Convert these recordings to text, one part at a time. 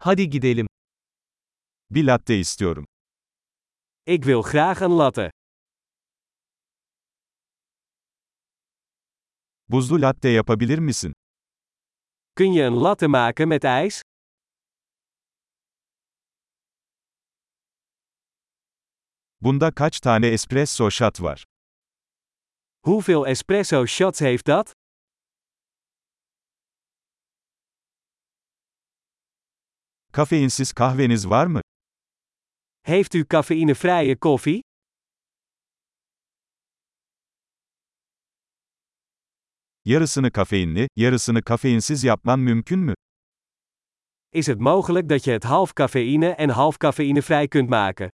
Hadi gidelim. Bir latte istiyorum. Ik wil graag een latte. Buzlu latte yapabilir misin? Kun je een latte maken met ijs? Bunda kaç tane espresso shot var? Hoeveel espresso shots heeft dat? Kafeinsiz kahveniz var mı? Heeft u cafeïnevrije koffie? Yarısını kafeinli, yarısını kafeinsiz yapman mümkün mü? Is het mogelijk dat je het half cafeïne en half cafeïnevrij kunt maken?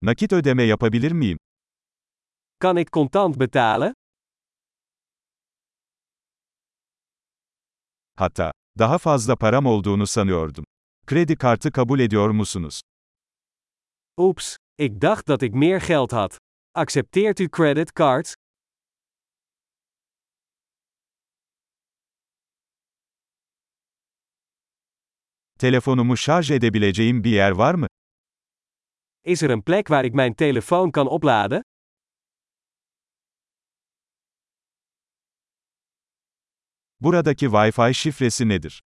Nakit ödeme yapabilir miyim? Kan ik contant betalen? Hatta, daha fazla param olduğunu sanıyordum. Kredi kartı kabul ediyor musunuz? Oeps, ik dacht dat ik meer geld had. Accepteert u credit cards? Telefonumu şarj edebileceğim bir yer var mı? Is er een plek waar ik mijn telefoon kan opladen? Buradaki Wi-Fi şifresi nedir?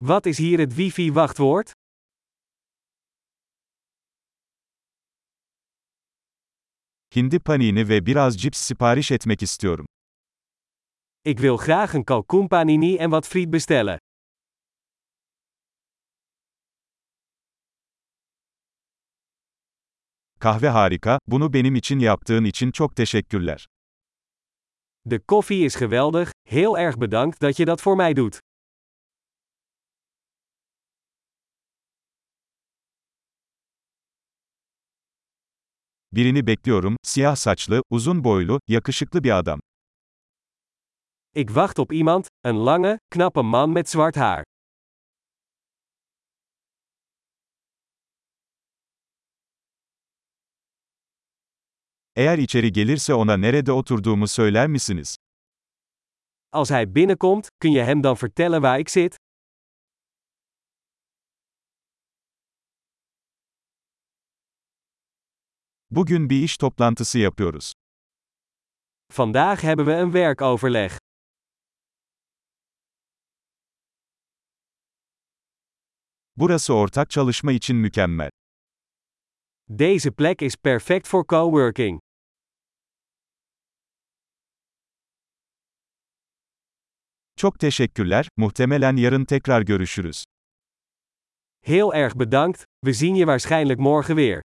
Wat is hier het wifi-wachtwoord? Hindi panini ve biraz cips sipariş etmek istiyorum. Ik wil graag een kalkoen panini en wat friet bestellen. Kahve harika, bunu benim için yaptığın için çok teşekkürler. De koffie is geweldig, heel erg bedankt dat je dat voor mij doet. Birini bekliyorum, siyah saçlı, uzun boylu, yakışıklı bir adam. Ik wacht op iemand, een lange, knappe man met zwart haar. Eğer içeri gelirse ona nerede oturduğumu söyler misiniz? Als hij binnenkomt, kun je hem dan vertellen waar ik zit? Bugün bir iş toplantısı yapıyoruz. Vandaag hebben we een werkoverleg. Burası ortak çalışma için mükemmel. Deze plek is perfect voor coworking. Çok teşekkürler, muhtemelen yarın tekrar görüşürüz. Heel erg bedankt, we zien je waarschijnlijk morgen weer.